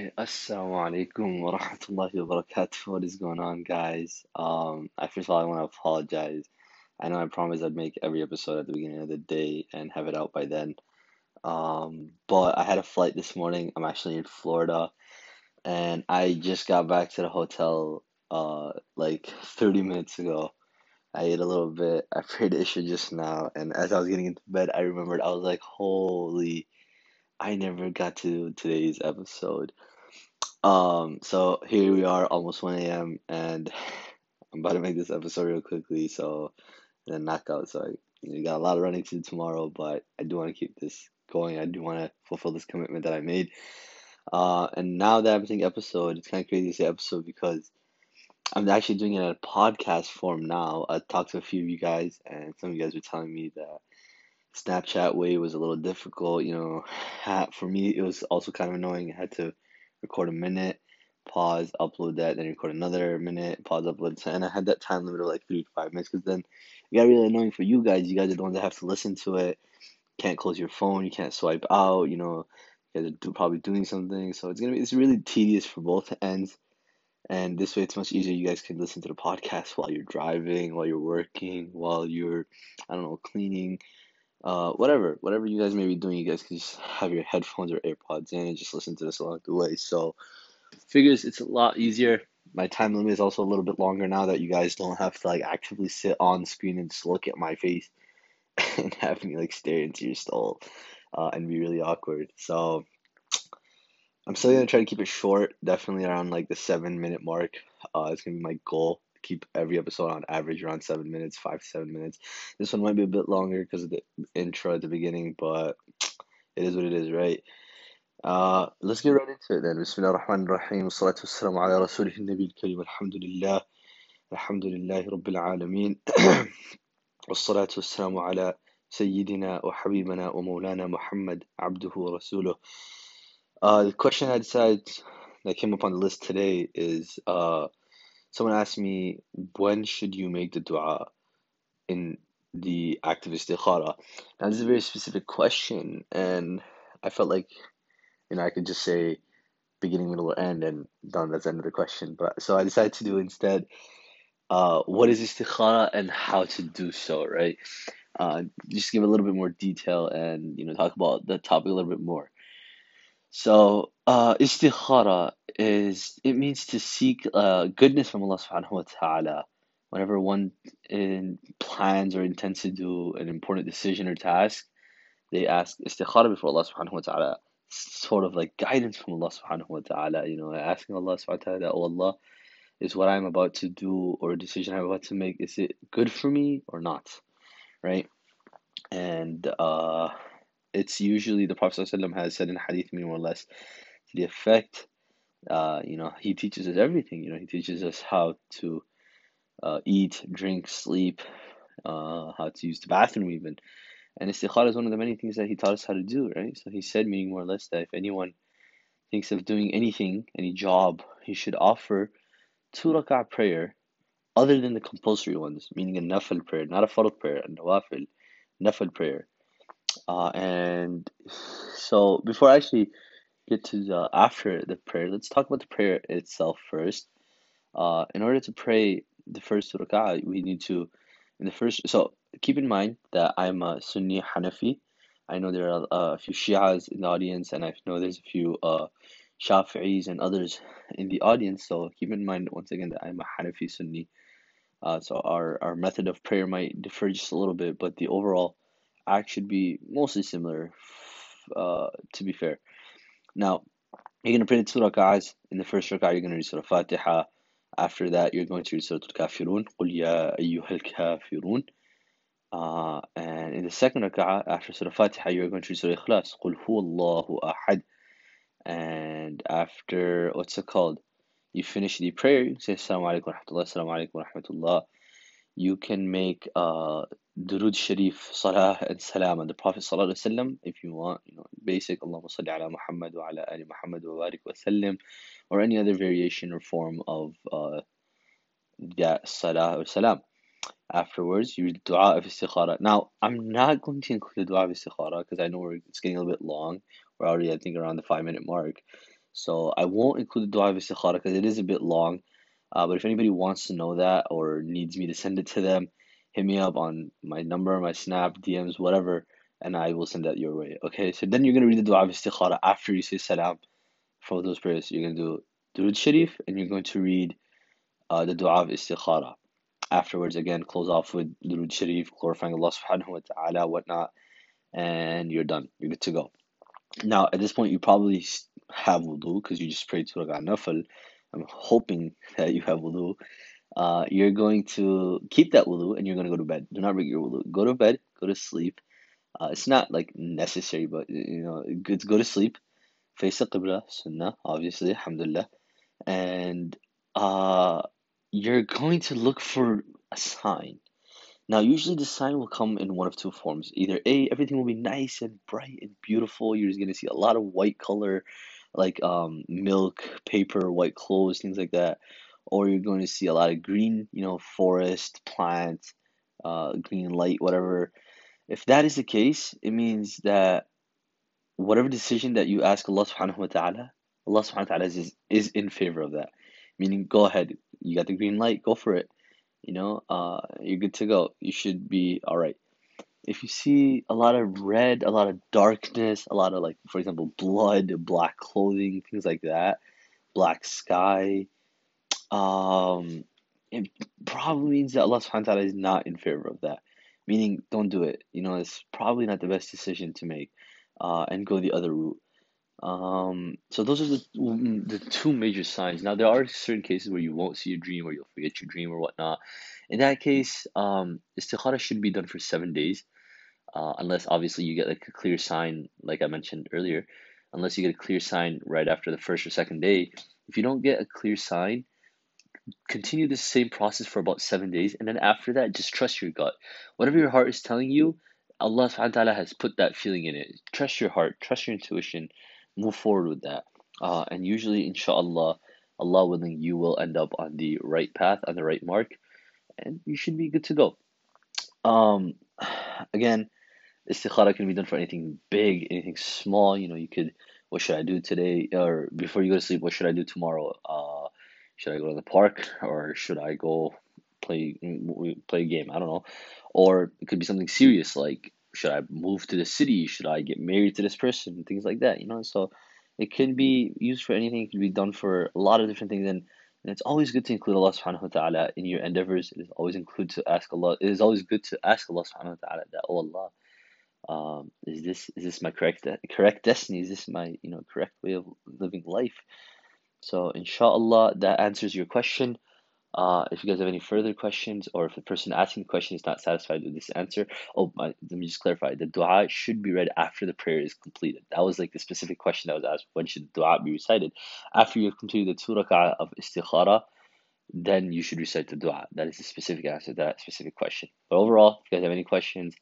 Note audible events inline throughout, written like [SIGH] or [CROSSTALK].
Alright, Assalamu alaikum wa rahmatullahi wa barakatuh. What is going on, guys? Um, I first of all, I want to apologize. I know I promised I'd make every episode at the beginning of the day and have it out by then. Um, but I had a flight this morning. I'm actually in Florida, and I just got back to the hotel uh like 30 minutes ago. I ate a little bit. [LAUGHS] I prayed Isha just now, and as I was getting into bed, I remembered I was like, holy. I never got to today's episode. Um, so here we are, almost 1 a.m., and [LAUGHS] I'm about to make this episode real quickly, so then knock out. So I you got a lot of running to do tomorrow, but I do want to keep this going. I do want to fulfill this commitment that I made. Uh, and now that I'm saying episode, it's kind of crazy to say episode because I'm actually doing it in a podcast form now. I talked to a few of you guys, and some of you guys were telling me that Snapchat way was a little difficult. You know, [SIGHS] for me, it was also kind of annoying. I had to record a minute, pause, upload that, then record another minute, pause, upload, and I had that time limit of like three to five minutes. Because then it got really annoying for you guys. You guys are the ones that have to listen to it. Can't close your phone. You can't swipe out. You know, you guys are do, probably doing something. So it's gonna be it's really tedious for both ends. And this way, it's much easier. You guys can listen to the podcast while you're driving, while you're working, while you're, I don't know, cleaning uh, whatever, whatever you guys may be doing, you guys can just have your headphones or AirPods in and just listen to this along the way. So, figures it's a lot easier. My time limit is also a little bit longer now that you guys don't have to like actively sit on screen and just look at my face [LAUGHS] and have me like stare into your stall uh, and be really awkward. So, I'm still gonna try to keep it short, definitely around like the seven minute mark. Uh, it's gonna be my goal keep every episode on average around seven minutes, five to seven minutes. This one might be a bit longer because of the intro at the beginning, but it is what it is, right? Uh, let's get right into it then. بسم الله الرحمن الرحيم والصلاة والسلام على رسوله النبي الكريم الحمد لله الحمد لله رب العالمين والصلاة والسلام على سيدنا وحبيبنا ومولانا محمد عبده ورسوله. Uh, the question I decided that came up on the list today is uh, Someone asked me, when should you make the dua in the act of? Now, this is a very specific question, and I felt like, you know, I could just say beginning, middle, or end, and done, that's the end of the question. But so I decided to do instead, uh, what is istikhara and how to do so, right? Uh, just give a little bit more detail and, you know, talk about the topic a little bit more. So, uh, istikhara is it means to seek uh, goodness from Allah subhanahu wa ta'ala. Whenever one in plans or intends to do an important decision or task, they ask istikhara before Allah subhanahu wa ta'ala. Sort of like guidance from Allah subhanahu wa ta'ala, you know, asking Allah subhanahu wa ta'ala, Oh Allah, is what I'm about to do or a decision I'm about to make, is it good for me or not? Right? And uh it's usually the Prophet has said in hadith more or less to the effect, uh, you know, he teaches us everything. You know, he teaches us how to uh, eat, drink, sleep, uh, how to use the bathroom even. And istikhara is one of the many things that he taught us how to do, right? So he said, meaning more or less, that if anyone thinks of doing anything, any job, he should offer two rak'ah prayer other than the compulsory ones, meaning a nafil prayer, not a fard prayer, a nawafil, nafil prayer. Uh, and so before actually get to the after the prayer, let's talk about the prayer itself first. Uh, in order to pray the first rak'ah, we need to, in the first, so keep in mind that I'm a Sunni Hanafi. I know there are a few Shias in the audience, and I know there's a few uh, Shafi'is and others in the audience. So keep in mind once again that I'm a Hanafi Sunni. Uh, so our, our method of prayer might differ just a little bit, but the overall act should be mostly similar, uh, to be fair. Now, you're going to pray the two rak'ahs. In the first rak'ah, you're going to read Surah Fatiha. After that, you're going to read Surah Al-Kafirun. قُلْ يَا أَيُّهَا الْكَافِرُونَ uh, and in the second rak'ah, after Surah Fatiha, you're going to read Surah Ikhlas. قُلْ هُوَ اللَّهُ أَحَدٌ And after, what's it called? You finish the prayer, you say Assalamu alaikum wa rahmatullah, Assalamu alaikum wa rahmatullah. You can make uh, Durud Sharif, Salah and Salam on the Prophet Sallallahu Alaihi Wasallam if you want, you know, basic Allahumma salli ala Muhammad wa ala ali Muhammad wa barik wa sallim, or any other variation or form of uh, that Salah or Salam. Afterwards, you Dua of Istikhara. Now, I'm not going to include Dua of Istikhara because I know it's getting a little bit long. We're already, I think, around the five minute mark. So I won't include the dua of istikhara because it is a bit long. Uh, but if anybody wants to know that or needs me to send it to them, hit me up on my number, my Snap, DMs, whatever, and I will send that your way. Okay, so then you're gonna read the dua of istikhara after you say salam for those prayers. You're gonna do Durud Sharif and you're going to read uh, the dua of istikhara. Afterwards, again, close off with Durud Sharif, glorifying Allah subhanahu wa ta'ala, whatnot, and you're done. You're good to go. Now, at this point, you probably have wudu because you just prayed two rakat nafil. I'm hoping [LAUGHS] that you have wudu. Uh, you're going to keep that wudu and you're going to go to bed. Do not break your wudu. Go to bed, go to sleep. Uh, it's not like necessary, but you know, to go to sleep. Face the qibla, sunnah, obviously, alhamdulillah. And uh, you're going to look for a sign. Now, usually the sign will come in one of two forms. Either A, everything will be nice and bright and beautiful. You're just going to see a lot of white color, like um, milk, paper, white clothes, things like that. Or you're going to see a lot of green, you know, forest, plants, uh, green light, whatever. If that is the case, it means that whatever decision that you ask Allah subhanahu wa ta'ala, Allah subhanahu wa ta'ala is, is in favor of that. Meaning, go ahead, you got the green light, go for it. You know, uh, you're good to go. You should be all right. If you see a lot of red, a lot of darkness, a lot of like, for example, blood, black clothing, things like that, black sky, um, it probably means that Allah subhanahu wa ta'ala is not in favor of that. Meaning, don't do it. You know, it's probably not the best decision to make. Uh, and go the other route. Um, so those are the mm, the two major signs. Now there are certain cases where you won't see a dream or you'll forget your dream or whatnot. In that case, um, istikhara should be done for seven days, uh, unless obviously you get like a clear sign, like I mentioned earlier. Unless you get a clear sign right after the first or second day. If you don't get a clear sign, continue the same process for about seven days, and then after that, just trust your gut. Whatever your heart is telling you, Allah subhanahu wa ta'ala has put that feeling in it. Trust your heart, trust your intuition, move forward with that. Uh, and usually, inshallah, Allah willing, you will end up on the right path, on the right mark, and you should be good to go. Um, [SIGHS] again, istikhara can be done for anything big, anything small. You know, you could, what should I do today? Or before you go to sleep, what should I do tomorrow? Uh, should I go to the park or should I go play play a game? I don't know. Or it could be something serious like should I move to the city? Should I get married to this person? Things like that, you know. So it can be used for anything. It can be done for a lot of different things, and, and it's always good to include Allah Subhanahu wa Taala in your endeavors. It is always include to ask Allah. It is always good to ask Allah Subhanahu wa Taala that, oh Allah, um, is this is this my correct correct destiny? Is this my you know correct way of living life? So inshallah that answers your question. Uh, if you guys have any further questions, or if the person asking the question is not satisfied with this answer, oh, my, let me just clarify: the du'a should be read after the prayer is completed. That was like the specific question that was asked: when should the du'a be recited? After you've completed the two rak'ah of istikhara, then you should recite the du'a. That is the specific answer to that specific question. But overall, if you guys have any questions,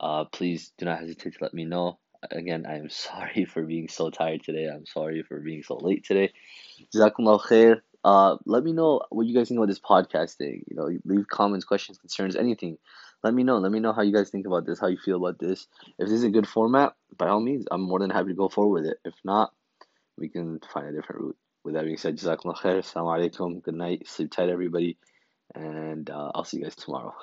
uh, please do not hesitate to let me know. Again, I am [LAUGHS] sorry for being so tired today. I'm sorry for being so late today. Jazakumullah khair. Uh, let me know what you guys think about this podcasting. You know, leave comments, questions, concerns, anything. Let me know. Let me know how you guys think about this, how you feel about this. If this is a good format, by all means, I'm more than happy to go forward with it. If not, we can find a different route. With that being said, Jazakumullah khair. Assalamu alaikum. Good night. Sleep tight, everybody. And uh, I'll see you guys tomorrow.